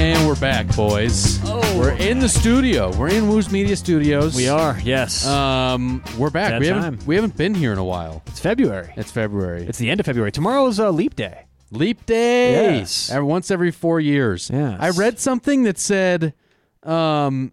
And we're back, boys. Oh. We're in the studio. We're in Woos Media Studios. We are, yes. Um, we're back. That we haven't we haven't been here in a while. it's February. It's February. It's the end of February. Tomorrow's uh, Leap Day. Leap Day. Yes. Every, once every four years. Yes. I read something that said um,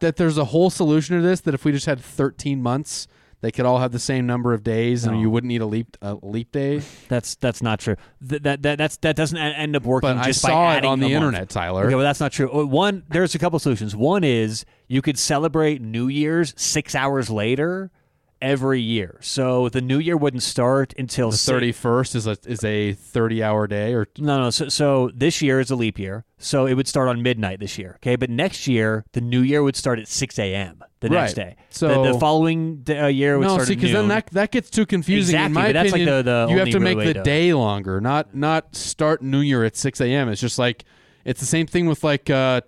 that there's a whole solution to this. That if we just had 13 months, they could all have the same number of days, and No. you wouldn't need a leap a leap day. That's that's not true. Th- that, that that's that doesn't end up working. But I just by saw it on the a month. internet, Tyler. Okay, well that's not true. Uh, One, there's a couple solutions. One is you could celebrate New Year's six hours later every year. So the New Year wouldn't start until the 31st is a is a 30 hour day, or No, no. So, so this year is a leap year, so it would start on midnight this year. Okay, but next year the New Year would start at six a.m. the next Right. day. So- the, the following d- uh, year would no, start see, at because then noon. that that gets too confusing. In my but that's like opinion, the- the you have only to make way the to- day longer, not not start New Year at 6 a.m. It's just like it's the same thing with like uh,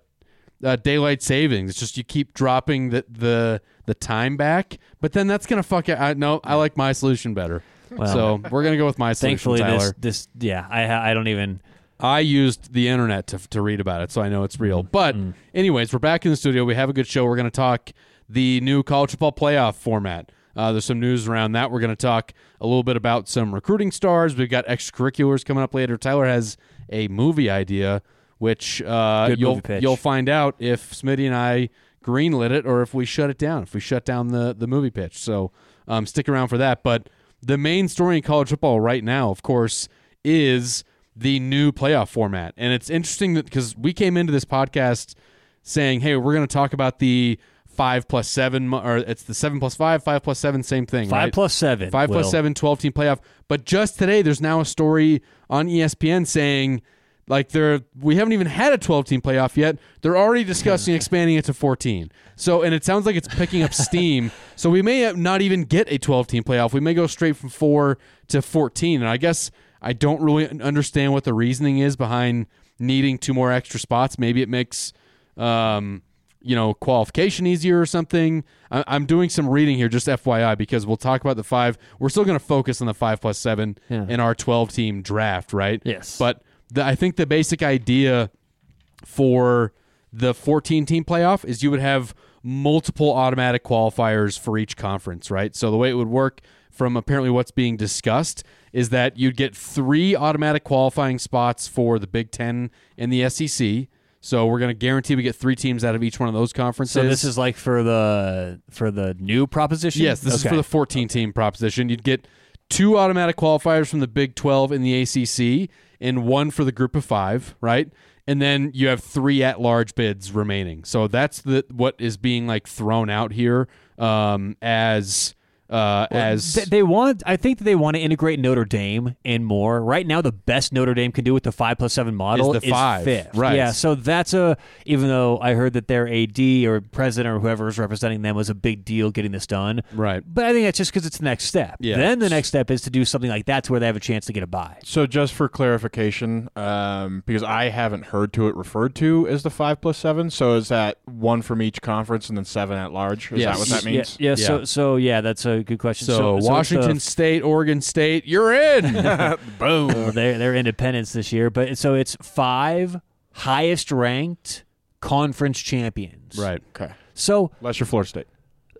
uh, daylight savings. It's just you keep dropping the the the time back, but then that's gonna fuck it. I, no, I like my solution better. Well, so we're gonna go with my solution, Thankfully, Tyler. this this yeah, I I don't even. I used the internet to, to read about it, so I know it's real. Mm-hmm. But, anyways, we're back in the studio. We have a good show. We're to talk the new college football playoff format. Uh, there's some news around that. We're going to talk a little bit about some recruiting stars. We've got extracurriculars coming up later. Tyler has a movie idea, which uh, you'll you'll find out if Smitty and I greenlit it or if we shut it down. If we shut down the the movie pitch. So um, stick around for that. But the main story in college football right now, of course, is the new playoff format. And it's interesting that because we came into this podcast saying, hey, we're going to talk about the five plus seven, or it's the seven plus five, five plus seven, same thing. Five right? plus seven. Five plus seven, 12 team playoff. But just today, there's now a story on ESPN saying, like they're we haven't even had a 12 team playoff yet. They're already discussing expanding it to 14. So and it sounds like it's picking up steam. So we may not even get a 12 team playoff. We may go straight from 4 to 14. And I guess I don't really understand what the reasoning is behind needing two more extra spots. Maybe it makes um you know, qualification easier or something. I, I'm doing some reading here, just FYI, because we'll talk about the five. We're still going to focus on the five plus seven Yeah. in our 12 team draft, right? Yes. But the, I think the basic idea for the 14 team playoff is you would have multiple automatic qualifiers for each conference, right? So the way it would work from apparently what's being discussed is that you'd get three automatic qualifying spots for the Big Ten and the SEC. So we're going to guarantee we get three teams out of each one of those conferences. So this is like for the for the new proposition. Yes, this is for the 14 team proposition. You'd get two automatic qualifiers from the Big 12 and the ACC, and one for the group of five, right? And then you have three at large bids remaining. So that's the what is being like thrown out here um, as uh, as Th- they want. I think that they want to integrate Notre Dame in more. Right now, the best Notre Dame can do with the five plus seven model Is the five, fifth. right. Yeah. So that's a. Even though I heard that their AD or president or whoever is representing them was a big deal getting this done. right. But I think that's just because it's the next step. Yeah. Then the next step is to do something like that to where they have a chance to get a buy. So just for clarification, um, because I haven't heard to it referred to as the five plus seven. So is that one from each conference and then seven at large? Is Yes. that what that means? Yeah. yeah, So Yeah. so yeah, that's a good question. So, it's the- Washington State, Oregon State, you're in. Boom. Well, they're they're independents this year, but so it's five highest ranked conference champions. right. Okay. So Unless you're Florida State.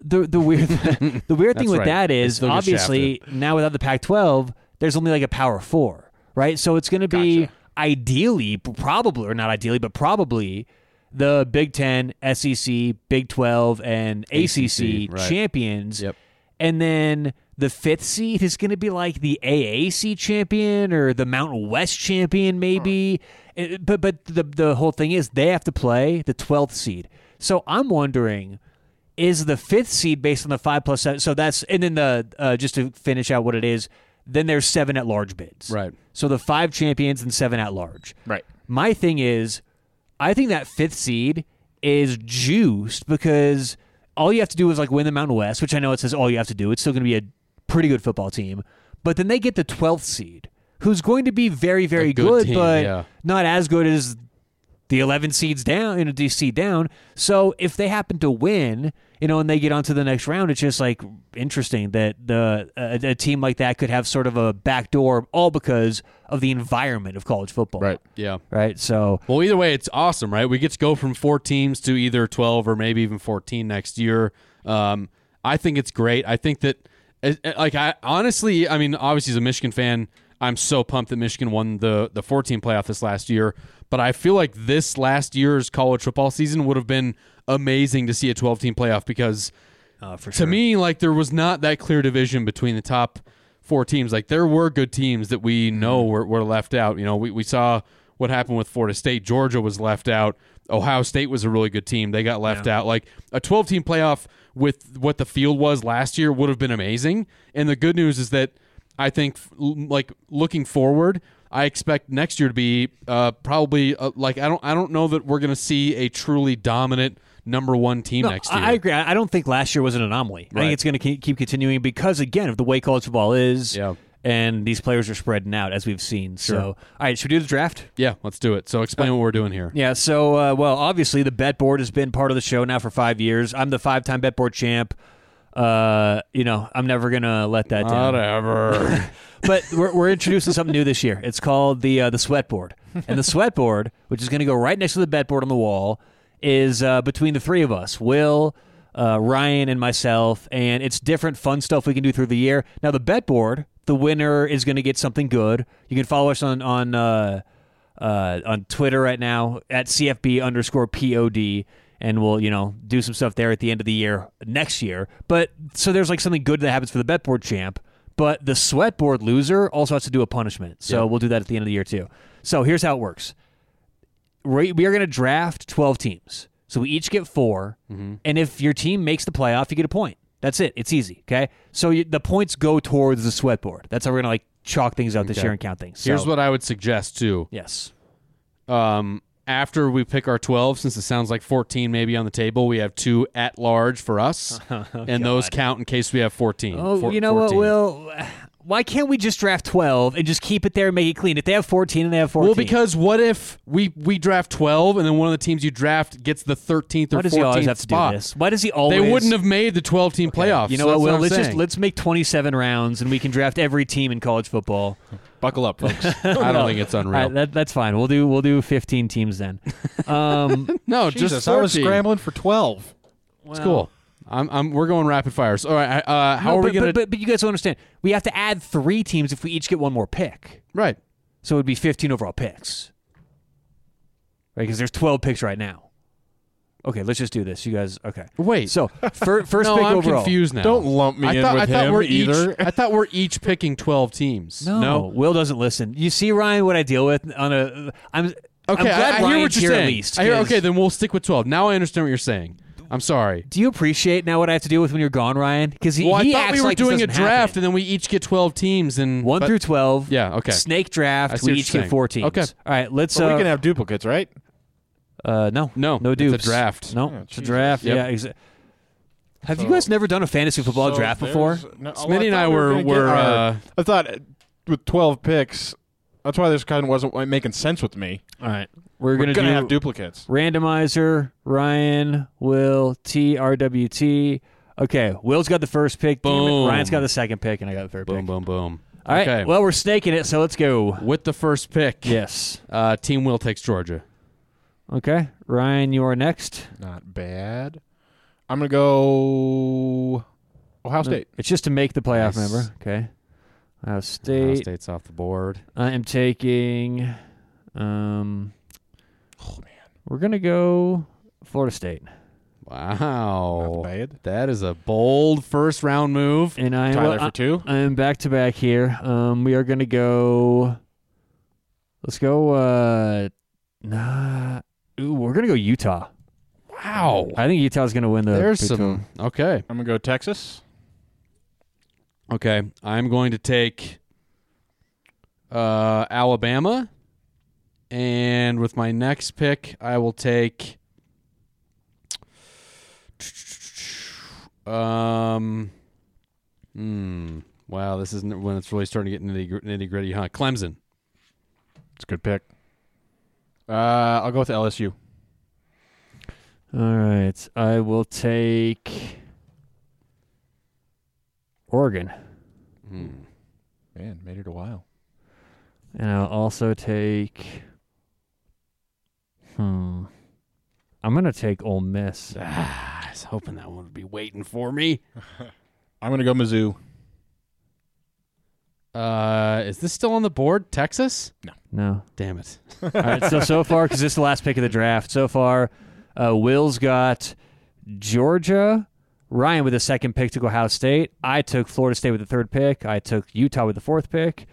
the the weird the weird thing with right. that They is obviously now without the Pac-12, there's only like a Power Four, right? So it's going to be Gotcha. ideally, probably or not ideally, but probably the Big Ten, SEC, Big Twelve, and ACC, right. champions. Yep. And then the fifth seed is going to be like the AAC champion or the Mountain West champion, maybe. Uh, But but the the whole thing is they have to play the twelfth seed. So I'm wondering, is the fifth seed based on the five plus seven? So that's and then the uh, just to finish out what it is. Then there's seven at large bids. Right. So the five champions and seven at large. Right. My thing is, I think that fifth seed is juiced because all you have to do is like win the Mountain West, which I know it says all you have to do. It's still going to be a pretty good football team. But then they get the 12th seed, who's going to be very, very A good good, team, but yeah. not as good as the 11 seeds down, in a D seed down. So if they happen to win you know, and they get onto the next round, it's just like interesting that the a, a team like that could have sort of a backdoor, all because of the environment of college football. Right. Yeah. Right. So Well, either way, it's awesome, right? We get to go from four teams to either 12 or maybe even 14 next year. Um, I think it's great. I think that, like, I honestly, I mean, obviously, as a Michigan fan, I'm so pumped that Michigan won the the 14 playoff this last year. But I feel like this last year's college football season would have been amazing to see a 12 team playoff because uh, for to me, like there was not that clear division between the top four teams. Like there were good teams that we know were, were left out. You know, we, we saw what happened with Florida State. Georgia was left out. Ohio State was a really good team. They got left out. Like a 12 team playoff with what the field was last year would have been amazing. And the good news is that I think, like looking forward, I expect next year to be uh, probably uh, like I don't I don't know that we're going to see a truly dominant number one team No, next year. I agree. I don't think last year was an anomaly. I think it's going to keep, continuing because, again, of the way college football is, Yeah. and these players are spreading out as we've seen. So, all right, should we do the draft? Yeah, let's do it. So explain what we're doing here. Yeah. So, uh, well, obviously the bet board has been part of the show now for five years. I'm the five-time bet board champ. Uh, you know, I'm never gonna let that down. Whatever. but we're, we're introducing something new this year. It's called the uh, the sweat board, and the sweat board, which is going to go right next to the bet board on the wall, is uh, between the three of us, Will, uh, Ryan, and myself, and it's different fun stuff we can do through the year. Now the bet board, the winner is going to get something good. You can follow us on on uh, uh, on Twitter right now at CFB underscore POD. And we'll, you know, do some stuff there at the end of the year next year. But so there's like something good that happens for the bet board champ. But the sweatboard loser also has to do a punishment. So we'll do that at the end of the year too. So here's how it works. We we are going to draft 12 teams. So we each get 4 and if your team makes the playoff, you get a point. That's it. It's easy. Okay. So you, the points go towards the sweatboard. That's how we're gonna like chalk things out this Okay. year and count things. Here's what I would suggest too. Yes. Um, after we pick our 12, since it sounds like 14 maybe on the table, we have two at large for us, oh, and those count in case we have 14. Oh, Four- you know what, 14. Will? Why can't we just draft 12 and just keep it there and make it clean? If they have 14 and they have 14. Well, because what if we we draft 12 and then one of the teams you draft gets the 13th or why does 14th he always have to spot? do this? Why does he always? They wouldn't have made the 12 team playoffs. You know so what, that's Will? I'm let's just let's make 27 rounds and we can draft every team in college football. Buckle up, folks. I don't think it's unreal. right, that, that's fine. We'll do we'll do 15 teams then. Um, no, Jesus, just I was scrambling for twelve. It's cool. I'm, I'm, we're going rapid fires. All right. Uh, how No, are we going to? but, but, but you guys don't understand. We have to add three teams if we each get one more pick. right. So it would be 15 overall picks. Right? Because there's 12 picks right now. Okay, let's just do this. You guys, okay. Wait. So fir- first no, pick I'm overall. confused now. Don't lump me I in thought, with I thought him we're either. Each, I thought we're each picking 12 teams. No, no, Will doesn't listen. You see, Ryan, what I deal with on a. I'm Okay, I'm glad I, I hear what you're here saying. At least, I hear, 'cause- okay, then we'll stick with 12. Now I understand what you're saying. I'm sorry. Do you appreciate now what I have to deal with when you're gone, Ryan? Because he, Well, he I thought acts we were like doing a draft happen. and then we each get 12 teams and one but- through twelve. Yeah, okay. Snake draft. We each you're get four teams. Okay. All right. Let's. But uh, we can have duplicates, right? uh, no, No, no it's a dupes. draft. No, Oh, it's a draft. Yep. Yeah. Exa- have you guys never done a fantasy football So draft before? no, Smitty well, I and I thought we were- were, our- uh, I thought uh, with twelve picks. That's why this kind of wasn't making sense with me. All right. We're, We're gonna, gonna do have duplicates. randomizer. Ryan, Will, T, R, W, T. Okay. Will's got the first pick. Damn it. Boom. Ryan's got the second pick, and I got the third Boom, pick. boom, boom. Boom. All right. Okay. Well, we're snaking it, so let's go. With the first pick, Yes. uh, Team Will takes Georgia. Okay. Ryan, you are next. Not bad. I'm gonna go Ohio State. It's just to make the playoff, Nice. remember? Okay. Ohio Ohio State. State's off the board. I am taking. Um, Oh man, we're gonna go Florida State, Wow. bad. That is a bold first round move. and I Tyler well, for two. I, am back to back here. Um, we are gonna go. Let's go. Uh, nah. Ooh, we're gonna go Utah. Wow. I think Utah's gonna win the. There's Big some. Okay. I'm gonna go Texas. Okay. I'm going to take uh, Alabama. And with my next pick, I will take. Um. Hmm. Wow, this isn't when it's really starting to get nitty nitty gritty, huh? Clemson. It's a good pick. Uh, I'll go with LSU. All right, I will take. Oregon. Man, made it a while. And I'll also take. Hmm. I'm gonna take Ole Miss. Ah, I was hoping that one would be waiting for me. I'm gonna go Mizzou. Uh, is this still on the board? Texas? No. No. Damn it. All right. So so far, because this is the last pick of the draft. So far, uh, Will's got Georgia. Ryan with the second pick took Ohio State. I took Florida State with the third pick. I took Utah with the fourth pick.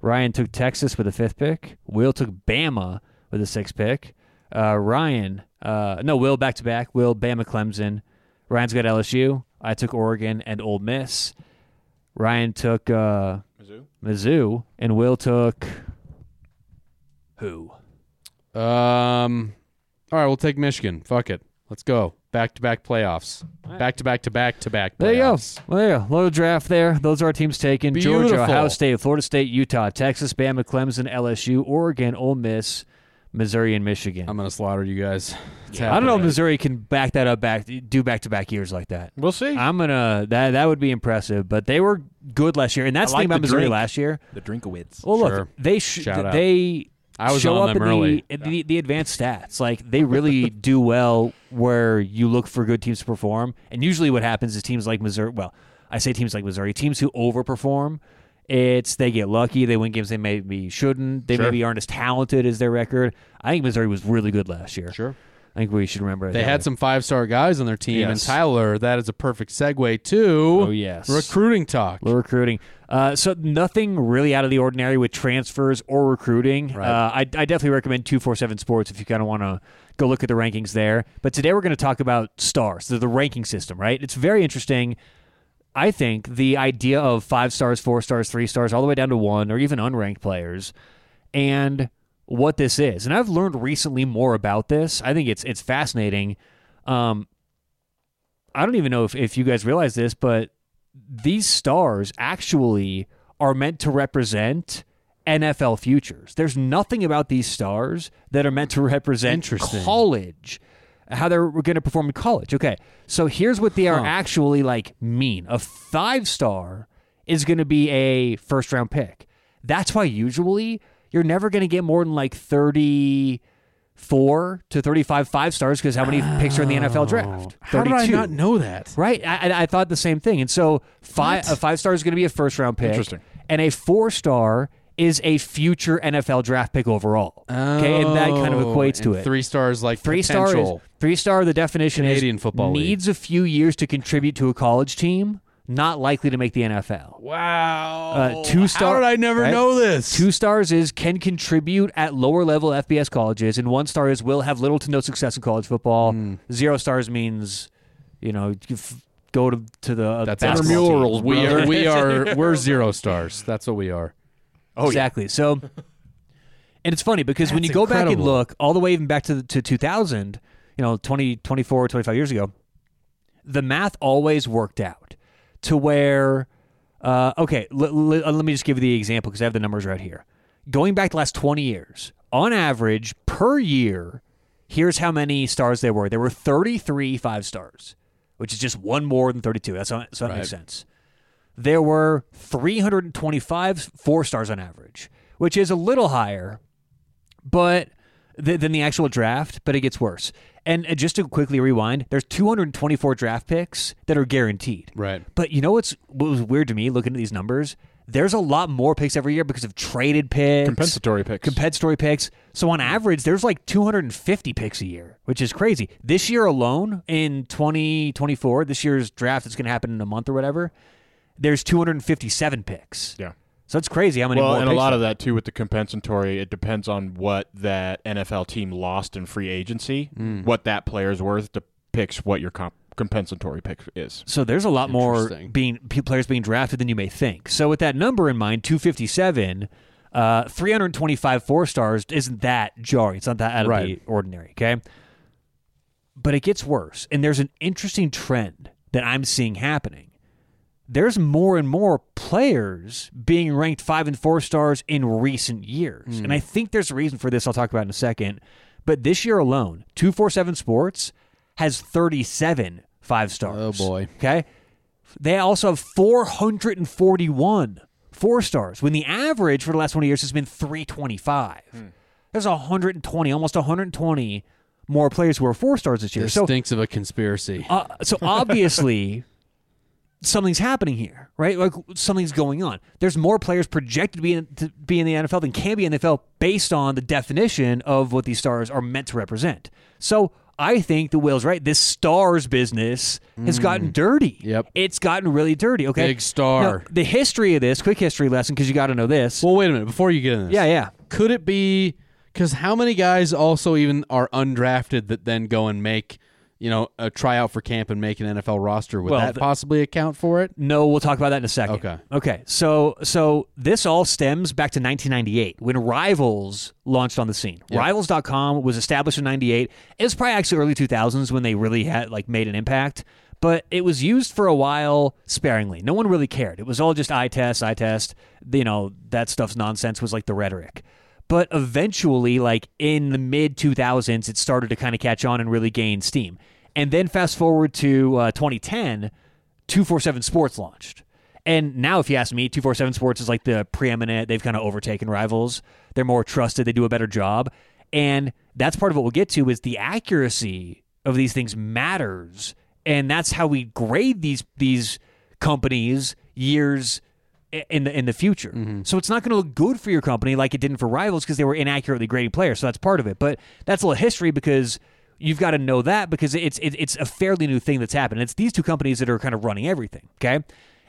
Ryan took Texas with the fifth pick. Will took Bama with the sixth pick. Uh, Ryan, uh, no, Will back to back. Will Bama Clemson. Ryan's got LSU. I took Oregon and Ole Miss. Ryan took uh, Mizzou. Mizzou, and Will took who? Um, all right, we'll take Michigan. Fuck it. Let's go. Back to back playoffs. Back to back to back to back. There you go. Well, there you go. Little draft there. Those are our teams taken. Georgia, Ohio State, Florida State, Utah, Texas, Bama, Clemson, LSU, Oregon, Ole Miss, Missouri, and Michigan. I'm gonna slaughter you guys. It's I don't know if. Missouri can back that up, back do back to back years like that. We'll see. I'm gonna that that would be impressive, but they were good last year, and that's I the thing about the Missouri drink. last year. the Drinkowitz. Well, look, Sure. they sh- Shout out. they I was show on up them in early. the, in the the advanced stats. Like they really do well where you look for good teams to perform, and usually what happens is teams like Missouri. Well, I say teams like Missouri, teams who overperform. It's they get lucky, they win games they maybe shouldn't. They Sure. maybe aren't as talented as their record. I think Missouri was really good last year. Sure. I think we should remember They had way. some five star guys on their team, yes. and Tyler, that is a perfect segue to Oh yes, recruiting talk. Little recruiting. Uh, so nothing really out of the ordinary with transfers or recruiting. Right. Uh, I, I definitely recommend 247 Sports if you kind of want to go look at the rankings there. But today we're going to talk about stars, the, the ranking system, right? It's very interesting. I think the idea of five stars, four stars, three stars, all the way down to one, or even unranked players, and what this is. And I've learned recently more about this. I think it's it's fascinating. Um, I don't even know if, if you guys realize this, but these stars actually are meant to represent NFL futures. There's nothing about these stars that are meant to represent college, how they're going to perform in college. Okay, so here's what they are Huh. actually like mean. A five star is going to be a first round pick. That's why usually you're never going to get more than like 34 to 35 five stars because how many picks are in the NFL oh. draft? Oh. How did I not know that? Right, I, I- I thought the same thing. And so five a five star is going to be a first round pick. Interesting. And a four star is a future NFL draft pick overall. Okay, and that kind of Oh, equates to it. Three stars like Three star is three star. The definition Canadian is Football League. needs a few years to contribute to a college team, not likely to make the NFL. Wow. Uh, two star- How did I never right? know this? Two stars is can contribute at lower level FBS colleges, and one star is will have little to no success in college football. Hmm. Zero stars means, you know, go to to the uh, That's basketball team. we are we are we're zero stars. That's what we are. Oh, yeah. exactly. So, and it's funny because when you go back and look all the way even back to to 2000, you know, 20, 24, 25 years ago, the math always worked out to where, uh, okay, l- l- let me just give you the example because I have the numbers right here. Going back the last 20 years, on average per year, here's how many stars there were. There were 33 five stars, which is just one more than 32. That's so that Right. makes sense there were 325 four stars on average, which is a little higher, but th- than the actual draft. But it gets worse. And uh, just to quickly rewind, there's 224 draft picks that are guaranteed. Right. But you know what's what was weird to me looking at these numbers? There's a lot more picks every year because of traded picks, Compensatory picks. compensatory picks. So on average, there's like 250 picks a year, which is crazy. This year alone, in 2024, this year's draft that's going to happen in a month or whatever. There's 257 picks. yeah. So it's crazy how many Well, more. and a lot there- of that too with the compensatory. It depends on what that NFL team lost in free agency, Hmm. what that player's worth depicts what your comp- compensatory pick is. So there's a lot more being players being drafted than you may think. So with that number in mind, 257, uh, 325 four stars isn't that jarring. It's not that out of Right. the ordinary. Okay, but it gets worse, and there's an interesting trend that I'm seeing happening. There's more and more players being ranked five and four stars in recent years, and I think there's a reason for this. I'll talk about in a second. But this year alone, 247 Sports has 37 five stars. Oh, boy. Okay. they also have 441 four stars when the average for the last 20 years has been 325. There's 120, almost 120 more players who are four stars this year. This So stinks of a conspiracy. uh, so obviously something's happening here, right? Like something's going on. There's more players projected to be in, to be in the NFL than can be in the NFL based on the definition of what these stars are meant to represent. So I think the Will's right. This stars business has hmm. gotten dirty. Yep. It's gotten really dirty. Okay. Big star. Now, the history of this, quick history lesson, because you got to know this. well, wait a minute. Before you get in this, yeah, yeah. could it be because how many guys also even are undrafted that then go and make you know a tryout for camp and make an NFL roster? Would Well, that the- possibly account for it? No, we'll talk about that in a second. Okay. Okay. So so this all stems back to 1998 when Rivals launched on the scene. Rivals.com was established in 98. It was probably actually early 2000s when they really had like made an impact, but it was used for a while sparingly. No one really cared. It was all just eye test, eye test. You know, that stuff's nonsense was like the rhetoric. But eventually, like in the mid 2000s, it started to kind of catch on and really gain steam. And then fast forward to uh, 2010, 247 Sports launched. And now, if you ask me, 247 Sports is like the preeminent, they've kind of overtaken rivals. They're more trusted, they do a better job. And that's part of what we'll get to is the accuracy of these things matters. And that's how we grade these these companies years in the in the future. Mm-hmm. So it's not going to look good for your company like it didn't for rivals because they were inaccurately grading players. So that's part of it. But that's a little history because you've got to know that because it's it, it's a fairly new thing that's happened. It's these two companies that are kind of running everything. Okay,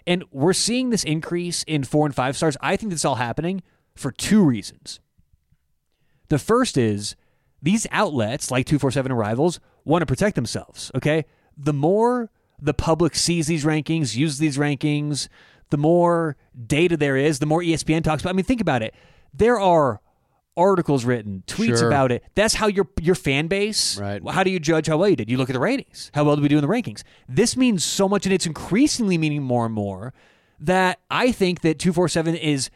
and we're seeing this increase in four and five stars. I think that's all happening for two reasons. The first is these outlets like 247 and Rivals want to protect themselves, okay? The more the public sees these rankings, uses these rankings, the more data there is, the more ESPN talks about. I mean, think about it. There are articles written, tweets Sure. about it. That's how your your fan base. Right. How do you judge how well you did? You look at the ratings. How well did we do in the rankings? This means so much, and it's increasingly meaning more and more that I think that 247 is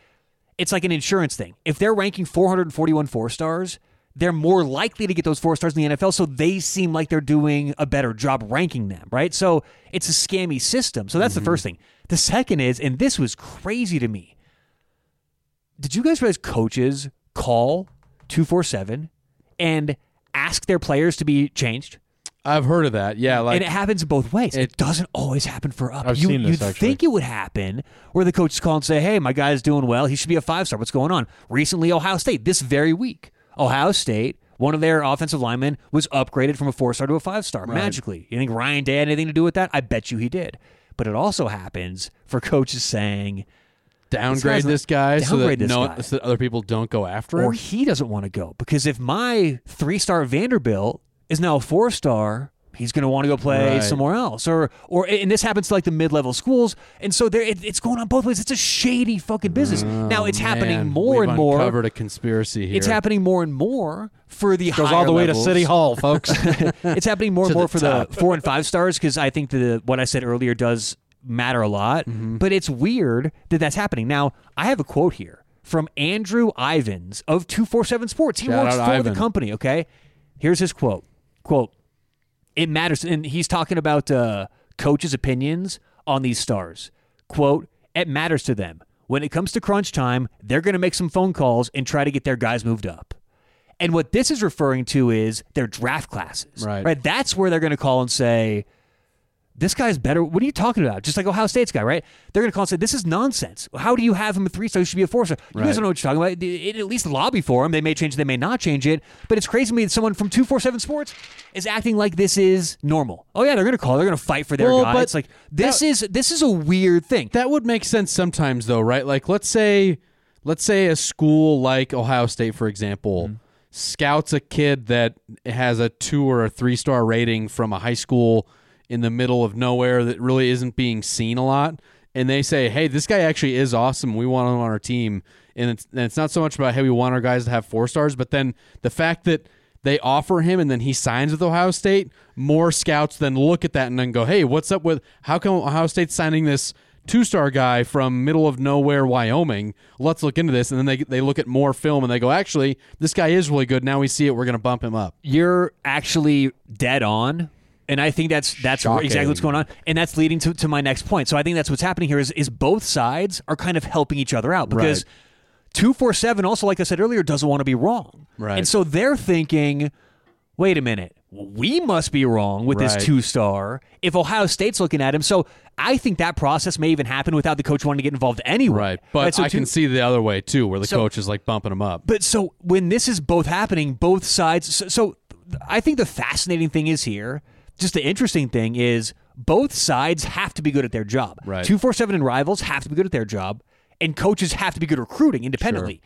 it's like an insurance thing. If they're ranking 441 four stars, they're more likely to get those four stars in the NFL, so they seem like they're doing a better job ranking them, right? So it's a scammy system. So that's the mm-hmm. first thing. The second is, and this was crazy to me. Did you guys realize coaches call 247 and ask their players to be changed? I've heard of that. Yeah, like and it happens both ways. It, it- doesn't always happen for up. I've you, seen this, You'd actually. think it would happen where the coaches call and say, "Hey, my guy's doing well. He should be a five star. What's going on?" Recently, Ohio State this very week, Ohio State, one of their offensive linemen was upgraded from a four star to a five star magically. You think Ryan Day had anything to do with that? I bet you he did. But it also happens for coaches saying, downgrade this guy so that this no guy. so that other people don't go after him, or he doesn't want to go because if my three star Vanderbilt is now a four star, he's going to want to go play Right. somewhere else. Or or and this happens to like the mid level schools, and so there it, it's going on both ways. It's a shady fucking business. now it's happening Oh, Man, more we've and more. Uncovered a conspiracy here. It's happening more and more for the it Goes all the way levels. to City Hall, folks. it's happening more and more the for top. the four and five stars because I think the what I said earlier does matter a lot. Mm-hmm. But it's weird that that's happening. Now I have a quote here from Andrew Ivins of two four seven Sports. He Shout works for Ivan. the company. Okay, here's his quote. Quote: It matters, and he's talking about uh, coaches' opinions on these stars. Quote: It matters to them. When it comes to crunch time, they're going to make some phone calls and try to get their guys moved up. And what this is referring to is their draft classes. Right. Right. That's where they're going to call and say, this guy's better. What are you talking about? Just like Ohio State's guy, right? They're going to call and say, this is nonsense. How do you have him a three star? He should be a four star. You guys don't know what you're talking about. It, at least lobby for him. They may change it, they may not change it. But it's crazy to me that someone from 247 Sports is acting like this is normal. Oh, yeah, they're going to call. They're going to fight for their Well, guy. but It's like, this that- is this is a weird thing. That would make sense sometimes though, right? Like let's say let's say a school like Ohio State for example Mm-hmm. scouts a kid that has a 2 or a 3 star rating from a high school in the middle of nowhere that really isn't being seen a lot and they say, "Hey, this guy actually is awesome. We want him on our team." And it's and it's not so much about hey, we want our guys to have 4 stars, but then the fact that they offer him and then he signs with Ohio State, more scouts then look at that and then go, "Hey, what's up with how come Ohio State's signing this two star guy from middle of nowhere Wyoming. Let's look into this. And then they they look at more film and they go, actually, this guy is really good. Now we see it. We're going to bump him up. You're actually dead on And I think that's that's Shocking. exactly what's going on, and that's leading to, to my next point. So I think that's what's happening here is is both sides are kind of helping each other out because Right. two four seven also, like I said earlier, doesn't want to be wrong, Right. And so they're thinking, wait a minute, we must be wrong with this two star if Ohio State's looking at him. So I think that process may even happen without the coach wanting to get involved anyway. Right. But so I two- can see the other way too, where the So- coach is like bumping him up. but so when this is both happening, both sides. So, so I think the fascinating thing is here. Just the interesting thing is both sides have to be good at their job. Right. Two four seven and rivals have to be good at their job, and coaches have to be good recruiting independently.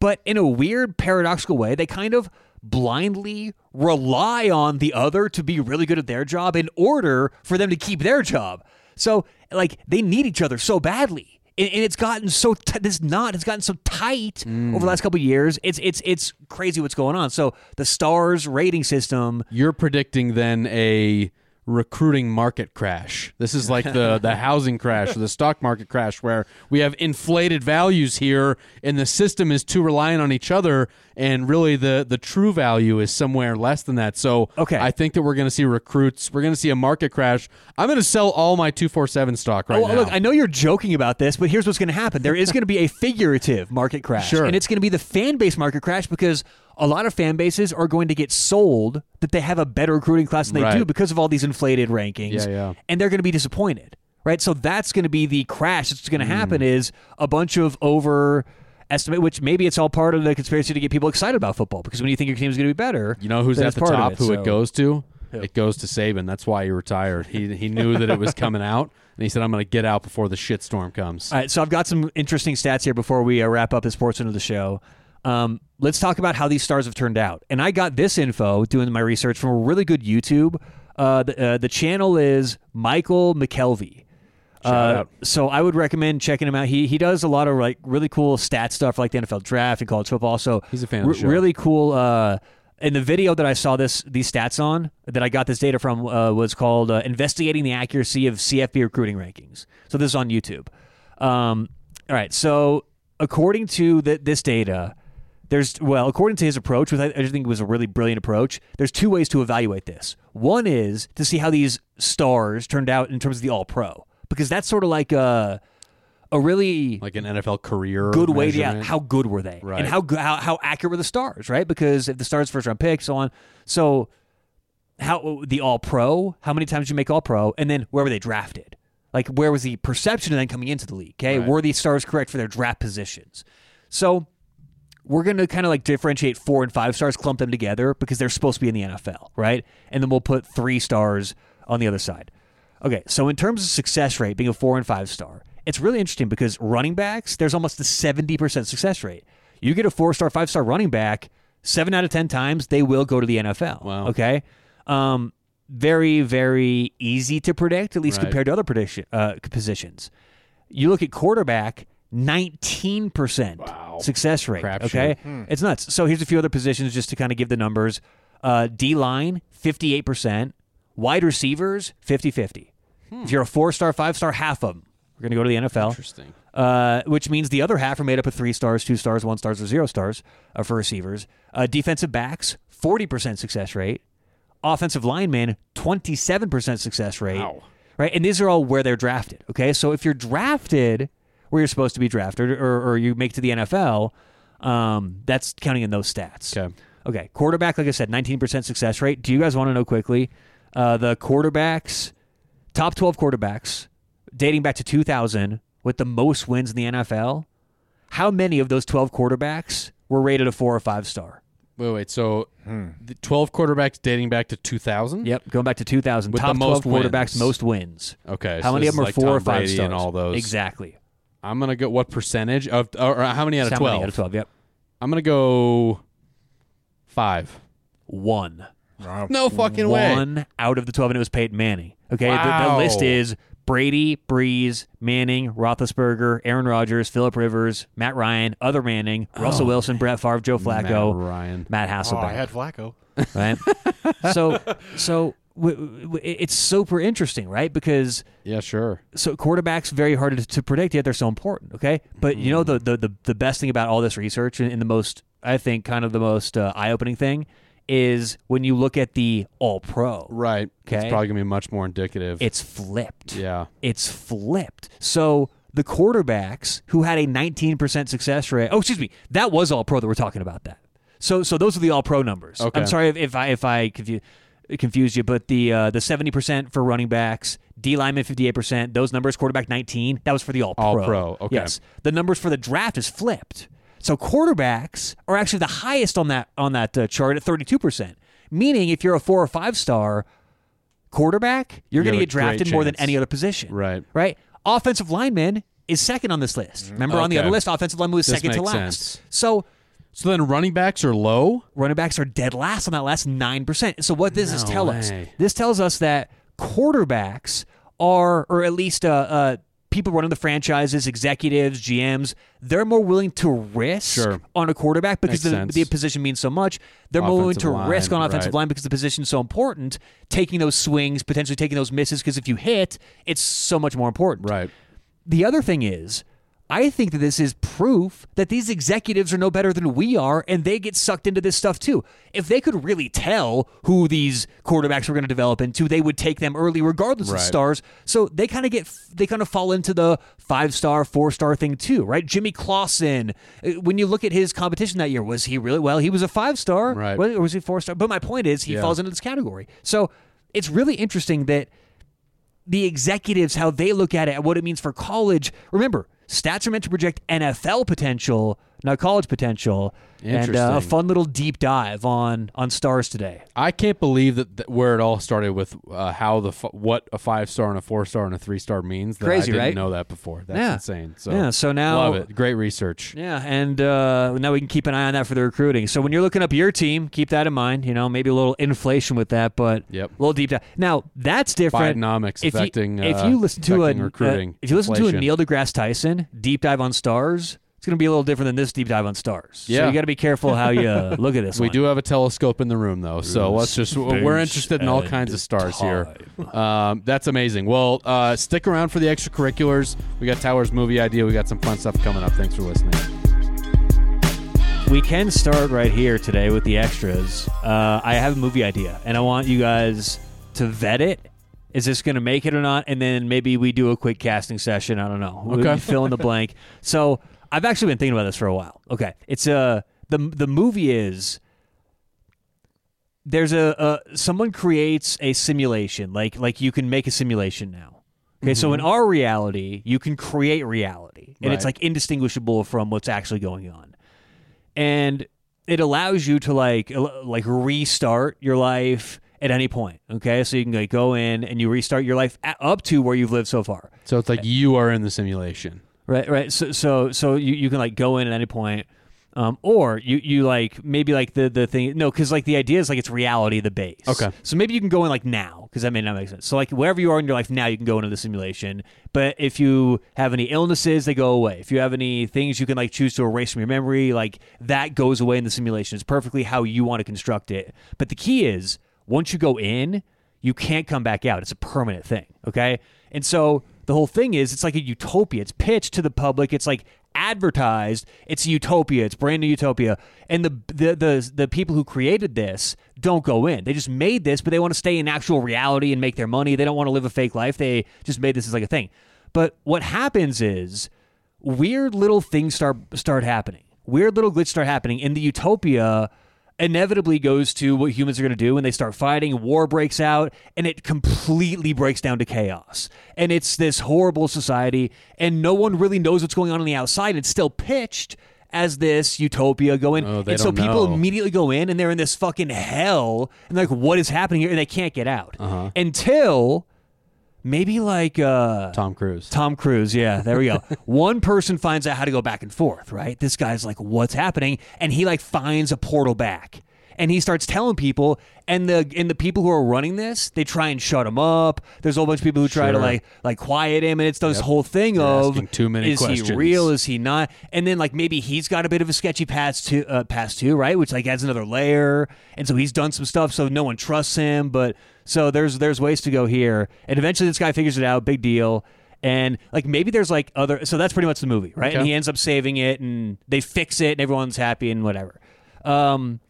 But in a weird paradoxical way, they kind of blindly rely on the other to be really good at their job in order for them to keep their job. So like they need each other so badly. And and it's gotten so t- this knot has gotten so tight over the mm. last couple of years. It's it's it's crazy what's going on. So the stars rating system You're predicting then a recruiting market crash. This is like the the housing crash or the stock market crash where we have inflated values here and the system is too reliant on each other and really the the true value is somewhere less than that. So Okay. I think that we're going to see recruits, we're going to see a market crash. I'm going to sell all my 247 stock right Oh, now. look, I know you're joking about this, but here's what's going to happen. There is going to be a figurative market crash. Sure. And it's going to be the fan base market crash because a lot of fan bases are going to get sold that they have a better recruiting class than they Right. do because of all these inflated rankings. Yeah, yeah. And they're going to be disappointed. Right? So that's going to be the crash that's going to happen Hmm. is a bunch of over estimate which maybe it's all part of the conspiracy to get people excited about football because when you think your team is going to be better You know who's at the top? it, who so- it goes to? It goes to Saban. That's why he retired. He he knew that it was coming out, and he said, "I'm going to get out before the shitstorm comes." All right, so I've got some interesting stats here before we uh, wrap up this portion of the show. Um, let's talk about how these stars have turned out. And I got this info doing my research from a really good YouTube. Uh, the, uh, the channel is Michael McKelvey. Uh, so I would recommend checking him out. He he does a lot of like really cool stat stuff, like the NFL draft and college football. So He's a fan of the show. Really cool. Uh, in the video that I saw this these stats on that I got this data from uh, was called uh, "Investigating the Accuracy of CFB Recruiting Rankings." So this is on YouTube. Um, all right. So according to th- this data, there's well, according to his approach, which I, I just think it was a really brilliant approach. There's two ways to evaluate this. One is to see how these stars turned out in terms of the All Pro, because that's sort of like a a really like an NFL career. good way to yeah, how good were they Right. and how, how how accurate were the stars right because if the stars first round pick so on so how the all pro how many times did you make all pro and then where were they drafted like where was the perception of them coming into the league okay Right. were these stars correct for their draft positions so we're going to kind of like differentiate four and five stars, clump them together because they're supposed to be in the NFL, right? And then we'll put three stars on the other side. Okay, so in terms of success rate, being a four and five star, it's really interesting because running backs, there's almost a 70% success rate. You get a four star, five star running back, seven out of 10 times, they will go to the NFL. Wow. Okay. Um, very, very easy to predict, at least Right. compared to other prediction, uh, positions. You look at quarterback, 19% success rate. Crapshoot. okay. It's nuts. So here's a few other positions just to kind of give the numbers. Uh, D line, 58%. Wide receivers, 50 50. If you're a four star, five star, half of them we're going to go to the NFL. Interesting. Uh, which means the other half are made up of three stars, two stars, one stars, or zero stars uh, for receivers. Uh, defensive backs, 40% success rate. Offensive linemen, 27% success rate. Wow. Right? And these are all where they're drafted. Okay. So if you're drafted where you're supposed to be drafted or, or you make it to the NFL, um, that's counting in those stats. Okay. Okay. Quarterback, like I said, 19% success rate. Do you guys want to know quickly uh, the quarterbacks, top 12 quarterbacks dating back to 2000 with the most wins in the NFL? How many of those 12 quarterbacks were rated a four or five star? Wait, wait. So the 12 quarterbacks dating back to 2000? Yep, going back to 2000. With top the most 12 quarterbacks, wins. most wins. Okay. How so many of them are like four or five Brady stars? and all those. Exactly. I'm going to go what percentage of or, or how many out of 12? out of 12? Yep. I'm going to go 5. One. No fucking way. One out of the 12, and it was Peyton Manning. Okay, the, the Wow. list is Brady, Brees, Manning, Roethlisberger, Aaron Rodgers, Philip Rivers, Matt Ryan, other Manning, oh. Russell Wilson, Brett Favre, Joe Flacco, Oh. Matt Ryan. Matt Oh, Hasselbeck. I had Flacco. right? so, so w- w- it's super interesting, right? Because Yeah, sure. so quarterbacks very hard to, to predict, yet they're so important. Okay, but you know the, the the the best thing about all this research and, and the most I think kind of the most uh, eye opening thing is when you look at the All Pro, Right. It's Okay. probably gonna be much more indicative. it's flipped. yeah. It's flipped. So the quarterbacks who had a 19% success rate. Oh, excuse me, that was All Pro that we're talking about. That. So so those are the All Pro numbers. Okay. I'm sorry if, if I if I confu- confused you, but the uh, the 70% for running backs, D lineman 58%, those numbers, quarterback 19, that was for the All Pro. All Pro, okay. Yes. The numbers for the draft is flipped. So quarterbacks are actually the highest on that on that uh, chart at 32%. Meaning if you're a 4 or 5 star quarterback, you're You going to get drafted more than any other position. Right. Right. Offensive lineman is second on this list. Remember on the other list, offensive lineman was This second to last. sense. So So then running backs are low. running backs are dead last on that last 9%. So what does this No tell us? This tells us that quarterbacks are, or at least uh, uh, people running the franchises, executives, GMs, they're more willing to risk Sure. on a quarterback because the, the position means so much. They're more willing to line, risk on offensive right. line because the position's so important, taking those swings, potentially taking those misses, because if you hit, it's so much more important. Right. The other thing is, I think that this is proof that these executives are no better than we are, and they get sucked into this stuff too. If they could really tell who these quarterbacks were going to develop into, they would take them early, regardless of stars. So they kind of get, they kind of fall into the five star, four star thing too, right? Jimmy Clausen, uh, when you look at his competition that year, was he really well? He was a five star, Right. Or was he four star? But my point is, he Yeah. falls into this category. So it's really interesting that the executives how they look at it and what it means for college. Remember, stats are meant to project NFL potential, not college potential. And uh, a fun little deep dive on on stars today. I can't believe that, that where it all started with uh, how the f- what a five star and a four star and a three star means. That Crazy, I didn't right? know that before. That's Yeah. insane. So Yeah, so now- love it. Great research. Yeah, and uh, now we can keep an eye on that for the recruiting. So when you're looking up your team, keep that in mind. You know, maybe a little inflation with that, but Yep. a little deep dive. Now that's different. Bidenomics if affecting, you, if uh, you listen to a recruiting, uh, if you listen to a. Neil deGrasse Tyson deep dive on stars, it's going to be a little different than this deep dive on stars. so Yeah. you got to be careful how you uh, look at this. We one. do have a telescope in the room, though, so let's just we're interested in all kinds of stars here. Um, that's amazing. Well, uh, stick around for the extracurriculars. We got Tyler's movie idea. We got some fun stuff coming up. Thanks for listening. We can start right here today with the extras. Uh, I have a movie idea, and I want you guys to vet it. Is this going to make it or not? And then maybe we do a quick casting session. I don't know. We- Okay. fill in the blank. So I've actually been thinking about this for a while. Okay, it's uh, the the movie is there's a, a someone creates a simulation like like you can make a simulation now. Okay, so in our reality, you can create reality, and it's like indistinguishable from what's actually going on and it allows you to like like restart your life at any point. Okay, so you can like go in and you restart your life a up to where you've lived so far. So it's like you are in the simulation. Right, right. So so so you, you can like go in at any point. Um, or you, you like maybe like the the thing no because like the idea is like it's reality the base. Okay. so maybe you can go in like now because that may not make sense. So like wherever you are in your life now you can go into the simulation. But if you have any illnesses they go away. If you have any things you can like choose to erase from your memory like that goes away in the simulation. It's perfectly how you want to construct it. But the key is once you go in you can't come back out. It's a permanent thing okay and so the whole thing is it's like a utopia. It's pitched to the public. It's like advertised. It's a utopia. It's brand new utopia. And the, the the the people who created this don't go in. They just made this but they want to stay in actual reality and make their money. They don't want to live a fake life. They just made this as like a thing. But what happens is weird little things start start happening. Weird little glitches start happening in the utopia inevitably goes to what humans are going to do when they start fighting war breaks out and it completely breaks down to chaos and it's this horrible society and no one really knows what's going on on the outside it's still pitched as this utopia going Oh, and so people know. immediately go in and they're in this fucking hell and like what is happening here and they can't get out Uh-huh. until maybe like uh Tom Cruise. Tom Cruise, yeah, there we go. One person finds out how to go back and forth, right? This guy's like, what's happening? And he like finds a portal back. And he starts telling people, and the and the people who are running this, they try and shut him up. There's a whole bunch of people who try to like like quiet him, and it's this whole thing They're of too many is he real? Is he not? And then like maybe he's got a bit of a sketchy past too, uh, past too, right? Which like adds another layer. And so he's done some stuff, so no one trusts him. But so there's there's ways to go here, and eventually this guy figures it out. Big deal. And like maybe there's like other, so that's pretty much the movie, right? And he ends up saving it, and they fix it, and everyone's happy and whatever. Um,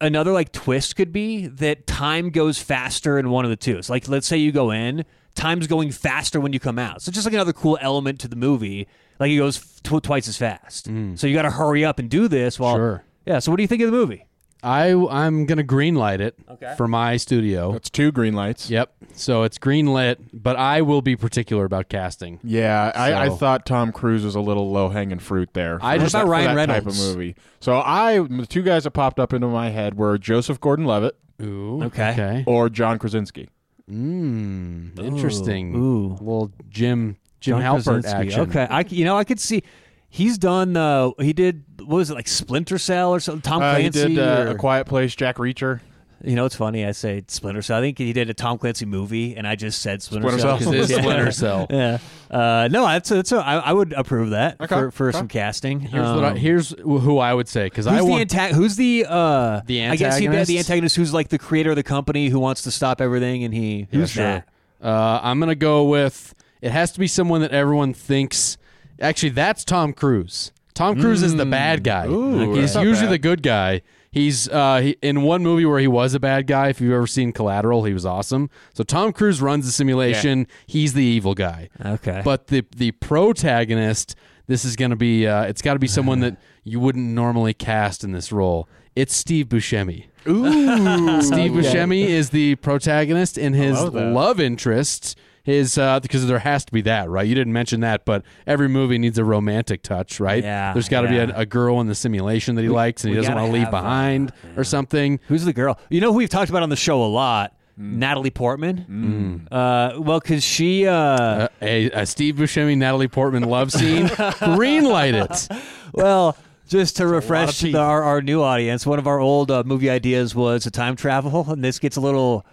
another like twist could be that time goes faster in one of the two. So like let's say you go in, time's going faster when you come out. So just like another cool element to the movie, like it goes tw- twice as fast. Mm. So you got to hurry up and do this while Sure. Yeah, so what do you think of the movie? I I'm gonna green light it Okay. for my studio. That's two green lights. Yep. So it's green lit, but I will be particular about casting. Yeah, I, I So- thought Tom Cruise was a little low hanging fruit there. I just- that- What for Ryan that Reynolds? type of movie. So I, the two guys that popped up into my head were Joseph Gordon-Levitt Ooh. Okay. Okay. or John Krasinski. Mm, interesting. Ooh. Little Jim Jim John Halpert Krasinski. action. Okay, I c- you know I could see he's done. Uh, he did what was it like Splinter Cell or something? Tom Uh, he did uh, or- A Quiet Place, Jack Reacher. you know it's funny. I say Splinter Cell. I think he did a Tom Clancy movie, and I just said Splinter, Splinter Cell. Cell. Yeah. Splinter Cell. Yeah. Uh, no, that's that's. A, I, I would approve that Okay. for, for Okay. some casting. Here's what I, Um, here's who I would say because I the want anta- Who's the uh, The I guess he, the antagonist? antagonist who's like the creator of the company who wants to stop everything, and he who's that? Uh, I'm gonna go with it has to be someone that everyone thinks. Actually, that's Tom Cruise. Tom Cruise is the bad guy. Ooh, He's that's usually bad. the good guy. He's uh, he, in one movie where he was a bad guy. If you've ever seen Collateral, he was awesome. So Tom Cruise runs the simulation. He's the evil guy. Okay. But the the protagonist, this is going to be. Uh, it's got to be someone that you wouldn't normally cast in this role. It's Steve Buscemi. Ooh, Steve Buscemi is the protagonist, and his love love interest. His uh, because there has to be that right. You didn't mention that, but every movie needs a romantic touch, right? Yeah, There's got to yeah. be a, a girl in the simulation that he likes, and he doesn't want to leave have, uh, behind or something. Who's the girl? You know who we've talked about on the show a lot? Natalie Portman. Uh, well, because she. Uh, Uh, a, a Steve Buscemi, Natalie Portman love scene. Greenlight it. well, just to refresh the, our, our new audience, one of our old uh, movie ideas was a time travel, and this gets a little.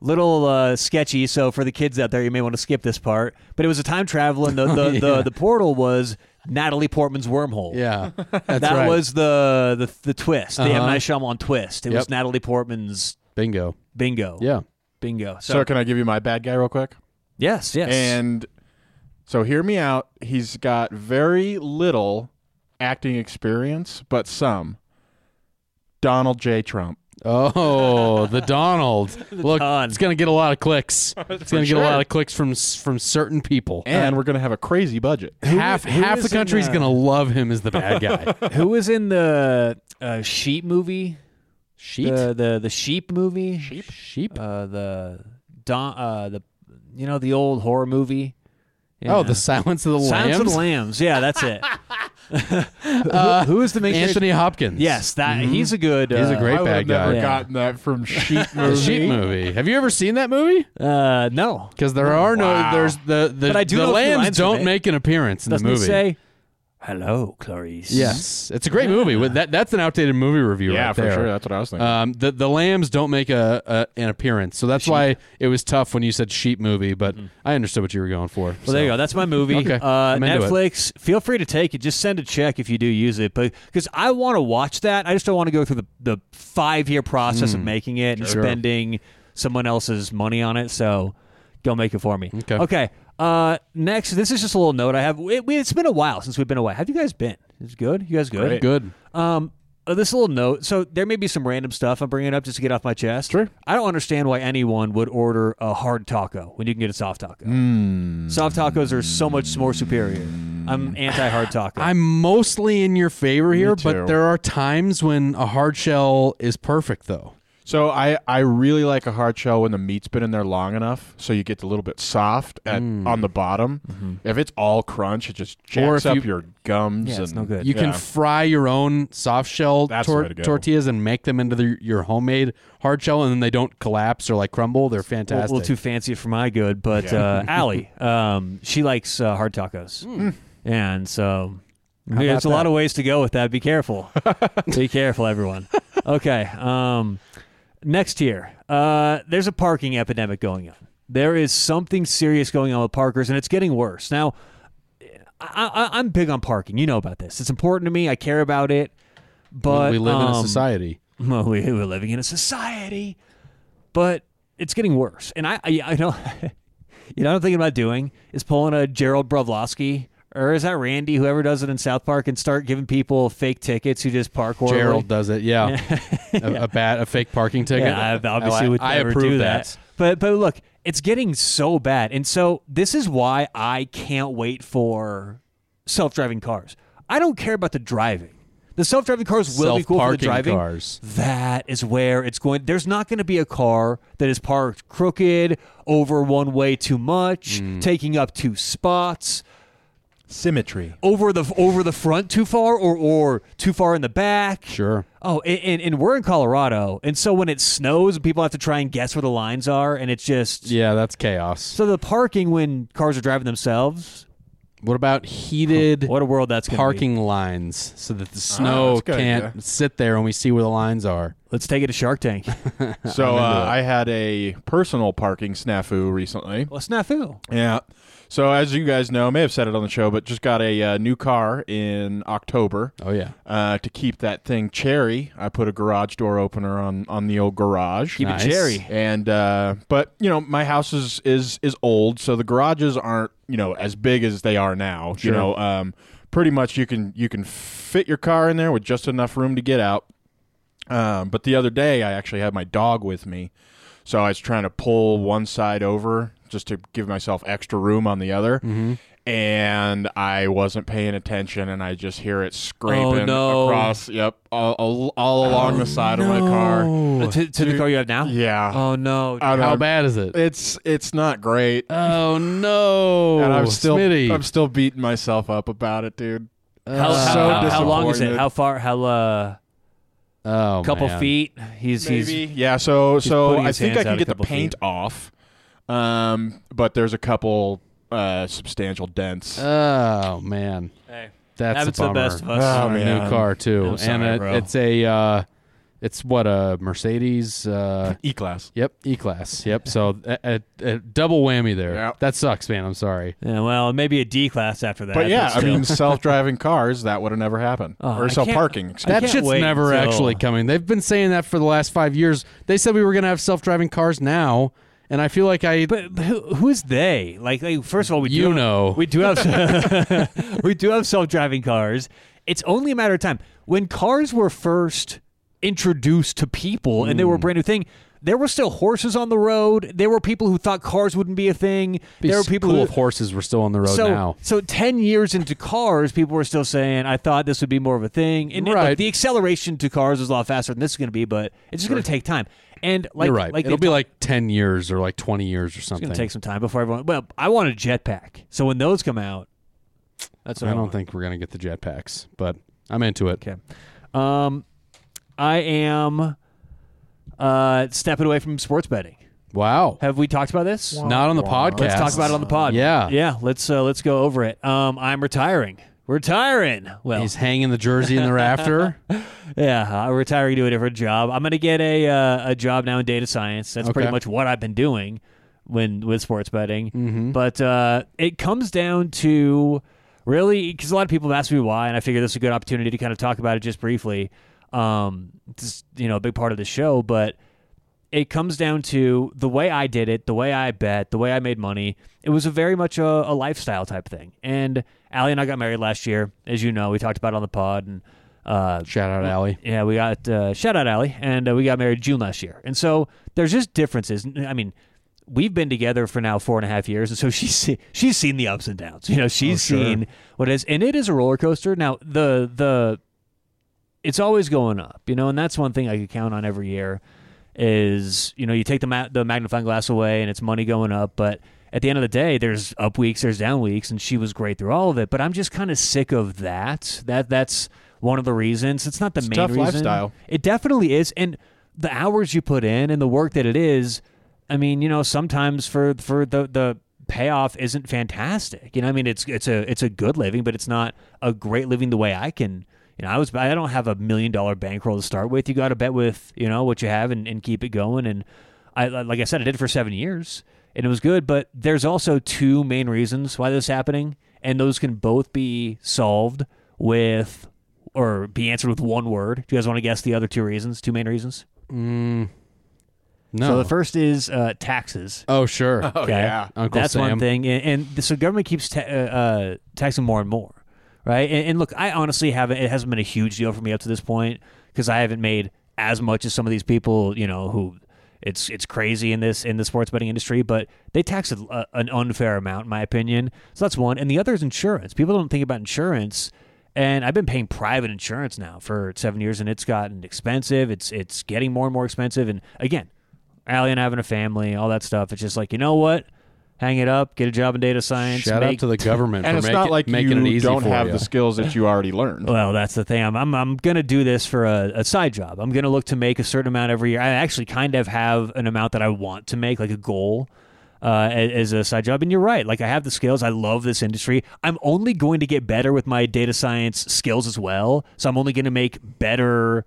Little uh, sketchy, so for the kids out there, you may want to skip this part. But it was a time travel, and the the, yeah. the, the portal was Natalie Portman's wormhole. Yeah, that's that right. was the the, the twist. The M Uh-huh. Night Shyamalan twist. It was Natalie Portman's bingo. bingo. Yeah. bingo. So, So can I give you my bad guy real quick? yes, yes. And so hear me out. He's got very little acting experience, but some. Donald J. Trump. Oh, the Donald. Look, Don. it's gonna get a lot of clicks. It's gonna get a lot of clicks from from certain people. And we're going to have a crazy budget. half who half is the in, country's uh, gonna love him as the bad guy. Who was in the uh, sheep movie? Sheep. The the the sheep movie. Sheep? Sheep. Uh, the Don. Uh, the you know the old horror movie. Oh, the Silence of the Silence Lambs. of the Lambs. Yeah, that's it. who, who is the main character? Anthony Hopkins. Yes, that he's a good. He's a uh, great I would bad have never guy. Yeah. gotten that from Sheep movie. The Sheep movie. Have you ever seen that movie? Uh, no. Because there are no. Wow. There's the the, But I do the know a few lambs lines don't make an appearance in Doesn't the he movie. say, "Hello, Clarice"? yes, it's a great movie. With that, that's an outdated movie review. Yeah, right for there. sure. That's what I was thinking. Um, the the lambs don't make a, a an appearance, so that's why it was tough when you said sheep movie. But I understood what you were going for. Well, there you go. That's my movie. Okay. Uh, I'm it. Netflix. Feel free to take it. Just send a check if you do use it, but because I want to watch that, I just don't want to go through the the five year process of making it and spending someone else's money on it. So go make it for me. Okay. Okay. Uh, next, this is just a little note I have. It, it's been a while since we've been away. Have you guys been? It's good. You guys good? Great. Good. Um, uh, this little note. So there may be some random stuff I'm bringing up just to get off my chest. Sure. I don't understand why anyone would order a hard taco when you can get a soft taco. Hmm. Soft tacos are so much more superior. I'm anti hard taco. I'm mostly in your favor here, but there are times when a hard shell is perfect, though. So I, I really like a hard shell when the meat's been in there long enough, so you get a little bit soft at on the bottom. If it's all crunch, it just Mm. Mm-hmm. Jacks up you- your gums. Yeah, it's and, no good. You can fry your own soft shell tor- way to go. tortillas and make them into the, your homemade hard shell, and then they don't collapse or like crumble. They're fantastic. a little, fantastic. little too fancy for my good, but Yeah. uh, Allie, um, she likes uh, hard tacos, and so about there's a lot of ways to go with that. Be careful. Be careful, everyone. Okay. Um, next year, uh, there's a parking epidemic going on. There is something serious going on with parkers, and it's getting worse. Now, I, I, I'm big on parking. You know about this. It's important to me. I care about it. But we live in a um, society. well, we, we're living in a society, but it's getting worse. And I, I, I know, you know, what I'm thinking about doing is pulling a Gerald Broflovski or is that Randy, whoever does it in South Park, and start giving people fake tickets who just park horribly? Gerald does it. Yeah, a, a bad, a fake parking ticket. Yeah, I obviously I, would I never approve do that. that. But but look, it's getting so bad, and so this is why I can't wait for self-driving cars. I don't care about the driving. The self-driving cars will be cool for the driving. cars. That is where it's going. There's not going to be a car that is parked crooked, over one way too much, Mm. taking up two spots, Symmetry. over the over the front too far, or or too far in the back. Sure. Oh, and, and, and we're in Colorado, and so when it snows, people have to try and guess where the lines are, and it's just Yeah, that's chaos. so the parking when cars are driving themselves. What about heated What a world that's going to be. parking lines so that the snow that's a good can't idea. sit there and we see where the lines are? Let's take it to Shark Tank. So I'm uh. I had a personal parking snafu recently. well, snafu. Yeah. So as you guys know, I may have said it on the show, but just got a uh, new car in October. Oh yeah. Uh, to keep that thing cherry, I put a garage door opener on on the old garage. Keep Nice. it cherry. and uh, but you know my house is is is old, so the garages aren't you know as big as they are now. Sure. You know, um, pretty much you can you can fit your car in there with just enough room to get out. Um, but the other day, I actually had my dog with me, so I was trying to pull one side over just to give myself extra room on the other. Mm-hmm. And I wasn't paying attention, and I just hear it scraping no. across. Yep, all, all, all along the side of my car. Uh, to to the car you have now? Yeah, Oh no. I don't How know. bad is it? It's it's not great, Oh no! and I'm still Smitty. I'm still beating myself up about it, dude. how, Uh, so how, how long is it? How far? How uh? oh, couple man. feet. He's he's yeah. So so I think I can get the paint feet. off, um, but there's a couple uh substantial dents. Oh man, Hey, that's happens a to the bummer. best of us. Oh, On a man. new car too, I'm and it- bro. it's a uh, it's what a Mercedes. Uh, E class. yep, E class. Yep. So a, a, a double whammy there. Yeah. That sucks, man. I'm sorry. Yeah, well, maybe a D class after that. But yeah, I still. mean, self-driving cars that would have never happened, Oh, I or can't- self-parking. excuse That can't shit's wait never until- actually coming. They've been saying that for the last five years. They said we were going to have self-driving cars now, and I feel like I. But, who, who is they? Like, like, first of all, we You do know. we do have we do have self-driving cars. It's only a matter of time. When cars were first introduced to people and they Hmm. were a brand new thing, there were still horses on the road. There were people who thought cars wouldn't be a thing. be there were people cool who if horses were still on the road so, now. so 10 years into cars, people were still saying, I thought this would be more of a thing. And it- look, Right. the acceleration to cars is a lot faster than this is going to be, but it's just going to take time. And like, You're right. like It'll be talk- like ten years or like twenty years or something. it's something. going to take some time before everyone. Well, I want a jetpack. So when those come out, that's what I I, don't want. think we're gonna get the jetpacks, but I'm into it. Okay. Um, I am uh, stepping away from sports betting. Wow. Have we talked about this? Not on the podcast. Let's talk about it on the pod. Yeah. yeah. Let's uh, let's go over it. Um, I'm retiring. Retiring. Well, He's hanging the jersey in the rafter. Yeah, I'm retiring to a different job. I'm going to get a uh, a job now in data science. That's pretty much what I've been doing when with sports betting. Mhm. But uh, it comes down to really because a lot of people have asked me why, and I figure this is a good opportunity to kind of talk about it just briefly. Um, this you know a big part of the show, but it comes down to the way I did it, the way I bet, the way I made money. It was a very much a, a lifestyle type thing. And Allie and I got married last year, as you know. We talked about it on the pod, and uh, Shout out, Allie. yeah, we got uh, shout out Allie, and uh, we got married June last year, and so there's just differences. I mean, we've been together for now four and a half years, and so she's she's seen the ups and downs. You know, she's Oh, sure. seen what it is, and it is a roller coaster. Now the the it's always going up, you know, and that's one thing I could count on every year is you know you take the ma- the magnifying glass away and it's money going up, but at the end of the day, there's up weeks, there's down weeks, and she was great through all of it. But I'm just kind of sick of that. That that's one of the reasons. It's not the It's main tough reason. lifestyle. It definitely is, and the hours you put in and the work that it is. I mean, you know, sometimes for for the the payoff isn't fantastic. You know, I mean, it's it's a it's a good living, but it's not a great living the way I can. You know, I was I don't have a million dollar bankroll to start with. You got to bet with you know what you have and, and keep it going. And I like I said, I did it for seven years and it was good. But there's also two main reasons why this is happening, and those can both be solved with or be answered with one word. Do you guys want to guess the other two reasons? Two main reasons. Mm, No. So the first is uh, taxes. Oh, sure. Okay, yeah. Uncle that's Sam. one thing, and, and so government keeps ta- uh, uh, taxing more and more, right? And, and look, I honestly haven't. It hasn't been a huge deal for me up to this point because I haven't made as much as some of these people, you know, who it's it's crazy in this in the sports betting industry, but they tax a, an unfair amount, in my opinion. So that's one, and the other is insurance. People don't think about insurance. And I've been paying private insurance now for seven years, and it's gotten expensive. It's it's getting more and more expensive. And again, Allie and having a family, all that stuff. It's just like you know what, hang it up, get a job in data science. Shout make, out to the government And for it's make not like making you it easy don't for have you. the skills that you already learned. Well, that's the thing. I'm I'm, I'm gonna do this for a, a side job. I'm gonna look to make a certain amount every year. I actually kind of have an amount that I want to make, like a goal. Uh, as a side job, and you're right. Like I have the skills. I love this industry. I'm only going to get better with my data science skills as well. So I'm only going to make better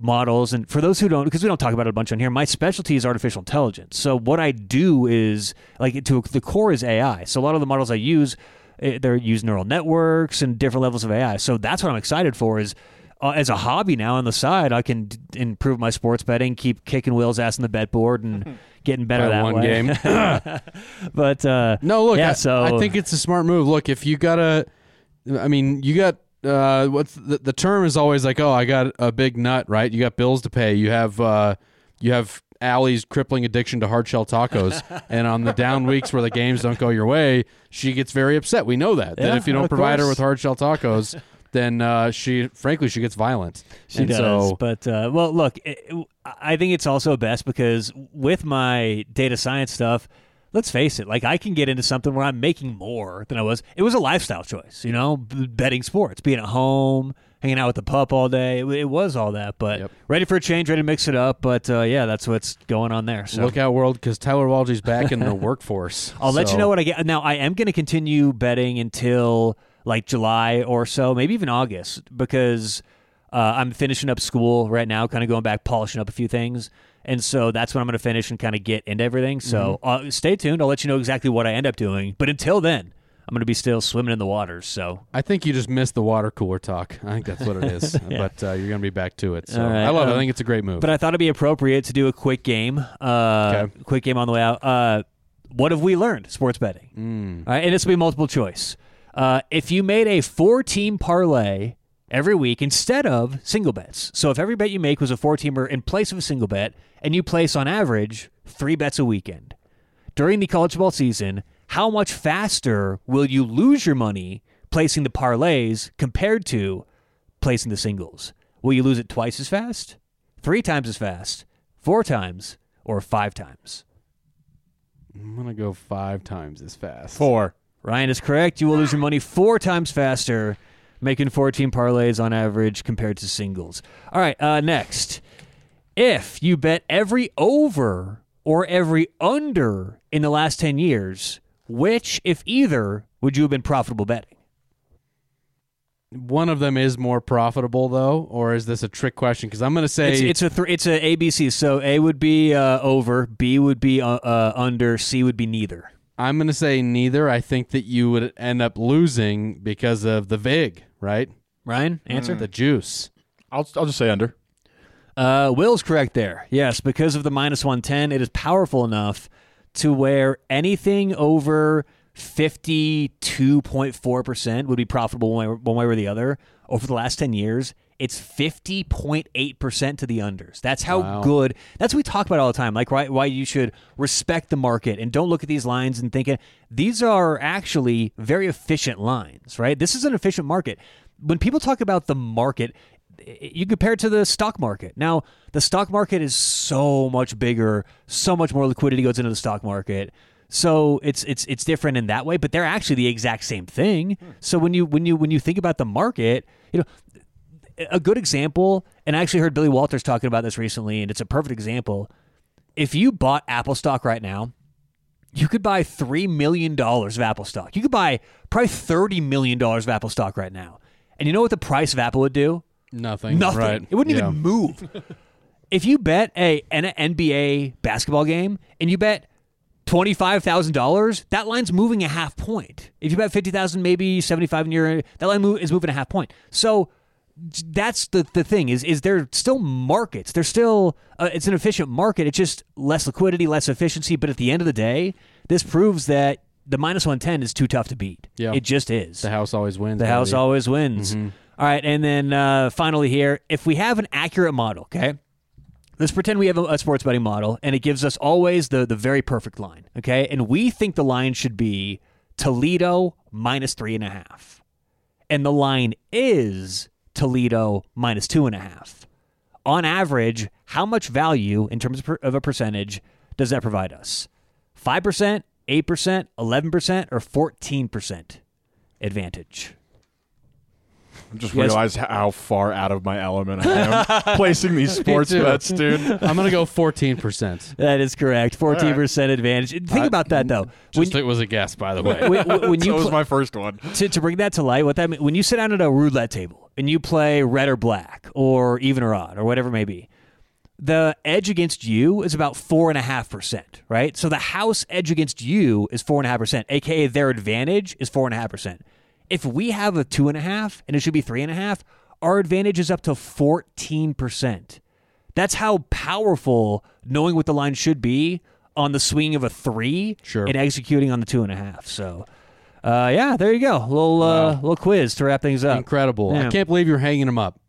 models. And for those who don't, because we don't talk about it a bunch on here, my specialty is artificial intelligence. So what I do is like to the core is AI. So a lot of the models I use, eh, they're use neural networks and different levels of AI. So that's what I'm excited for. Is uh, as a hobby now on the side, I can d- improve my sports betting, keep kicking Will's ass on the bet board, and getting better By that one way. game. but uh, No, look, yeah. I, so I think it's a smart move. Look, if you gotta, I mean, you got uh, what's the, the term is always like, oh, I got a big nut, right? You got bills to pay. You have, uh, you have Allie's crippling addiction to hard shell tacos, and on the down weeks where the games don't go your way, she gets very upset. We know that. that if you don't provide her with hard shell tacos, then uh, she, frankly, she gets violent. She And does, So, but uh, well, look, it, I think it's also best because with my data science stuff, let's face it, like I can get into something where I'm making more than I was. It was a lifestyle choice, you know, b- betting sports, being at home, hanging out with the pup all day. It, it was all that, but Yep. ready for a change, ready to mix it up. But uh, yeah, that's what's going on there. So look out, world, because Tyler Waldry's back in the workforce. I'll let you know what I get. Now, I am going to continue betting until like July or so, maybe even August, because uh, I'm finishing up school right now, kind of going back, polishing up a few things. And so that's when I'm going to finish and kind of get into everything. So Mm-hmm. uh, stay tuned. I'll let you know exactly what I end up doing. But until then, I'm going to be still swimming in the waters. So I think you just missed the water cooler talk. I think that's what it is. But uh, you're going to be back to it. So right, I love it. I um, think it's a great move. But I thought it'd be appropriate to do a quick game. Uh, Okay. Quick game on the way out. Uh, what have we learned? Sports betting. Mm. All right, and this will be multiple choice. Uh, if you made a four-team parlay every week instead of single bets, so if every bet you make was a four-teamer in place of a single bet, and you place on average three bets a weekend during the college football season, how much faster will you lose your money placing the parlays compared to placing the singles? Will you lose it twice as fast, three times as fast, four times, or five times? I'm going to go five times as fast. Four. Ryan is correct. You will lose your money four times faster, making 14 parlays on average compared to singles. All right, uh, next. If you bet every over or every under in the last 10 years, which, if either, would you have been profitable betting? One of them is more profitable, though, or is this a trick question? Because I'm going to say It's, it's a th- it's a ABC. So A would be uh, over, B would be uh, uh, under, C would be neither. I'm going to say neither. I think that you would end up losing because of the VIG, right? Ryan, answer. The juice. I'll I'll just say under. Uh, Will's correct there. Yes, because of the minus 110, it is powerful enough to where anything over 52.4% would be profitable one way, one way or the other. Over the last 10 years, it's 50.8% to the unders. That's how Wow. good. That's what we talk about all the time. Like why, why you should respect the market and don't look at these lines and thinking these are actually very efficient lines, right? This is an efficient market. When people talk about the market, eh, you compare it to the stock market. Now, the stock market is so much bigger, so much more liquidity goes into the stock market. So it's it's it's different in that way, but they're actually the exact same thing. Hmm. So when you when you when you think about the market, you know, a good example, and I actually heard Billy Walters talking about this recently, and it's a perfect example. If you bought Apple stock right now, you could buy $3 million of Apple stock. You could buy probably $30 million of Apple stock right now. And you know what the price of Apple would do? Nothing. Nothing. Right. It wouldn't Yeah. even move. if you bet a an NBA basketball game and you bet twenty five thousand dollars, that line's moving a half point. If you bet fifty thousand, maybe seventy five, and you're that line move, is moving a half point. So that's the the thing is is there still markets? There's still uh, it's an efficient market. It's just less liquidity, less efficiency. But at the end of the day, this proves that the minus one ten is too tough to beat. Yeah. it just is. The house always wins. The house always wins. All right, and then uh, finally here, if we have an accurate model, okay, let's pretend we have a, a sports betting model, and it gives us always the the very perfect line, okay, and we think the line should be Toledo minus three and a half, and the line is Toledo minus two and a half. On average, how much value in terms of, a percentage does that provide us? Five percent, eight percent, eleven percent, or fourteen percent advantage? I just Yes. realized how far out of my element I am placing these sports bets, dude. I'm gonna go 14. percent That is correct. Fourteen percent advantage. Think about that though. When, Just it was a guess, by the way. when, when- when That you was my first one. to, to bring that to light, what that mean, when you sit down at a roulette table and you play red or black or even or odd or whatever it may be, the edge against you is about four and a half percent, right? So the house edge against you is four and a half percent, aka their advantage is four and a half percent. If we have a two and a half and it should be three and a half, our advantage is up to fourteen percent. That's how powerful knowing what the line should be on the swing of a three Sure. and executing on the two and a half. So, uh, yeah, there you go. little uh, little quiz to wrap things up. Incredible. I can't believe you're hanging him up.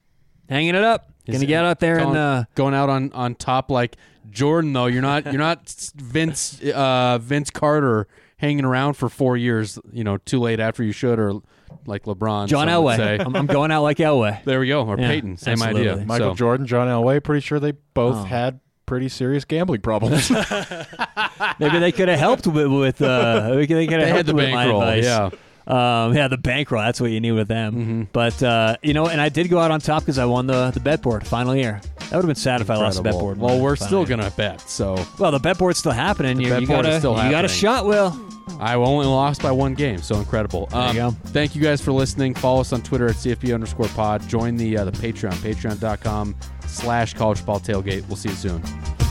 Hanging it up. Gonna get out there going, and uh, going out on, on top like Jordan though. You're not you're not Vince uh, Vince Carter hanging around for four years. You know, too late after you should, or like LeBron. John Elway. Say. I'm, I'm going out like Elway. There we go. Or Yeah, Peyton, same absolutely. idea. Michael So, Jordan, John Elway, pretty sure they both Oh. had pretty serious gambling problems. Maybe they could have helped with, with uh, they could have had helped the with my bankroll. advice. Yeah. Um, yeah, the bankroll. That's what you need with them. Mm-hmm. But uh, you know, and I did go out on top because I won the the bet board final year. That would have been sad if I lost the bet board. Well, we're still year. gonna bet. So Well, the bet board's still happening. you bet you board got is a still you got a shot, Will. I only lost by one game. So incredible. you Um, go. Thank you guys for listening. Follow us on Twitter at CFP underscore pod. Join the uh, the Patreon, patreon.com slash college ball tailgate. We'll see you soon.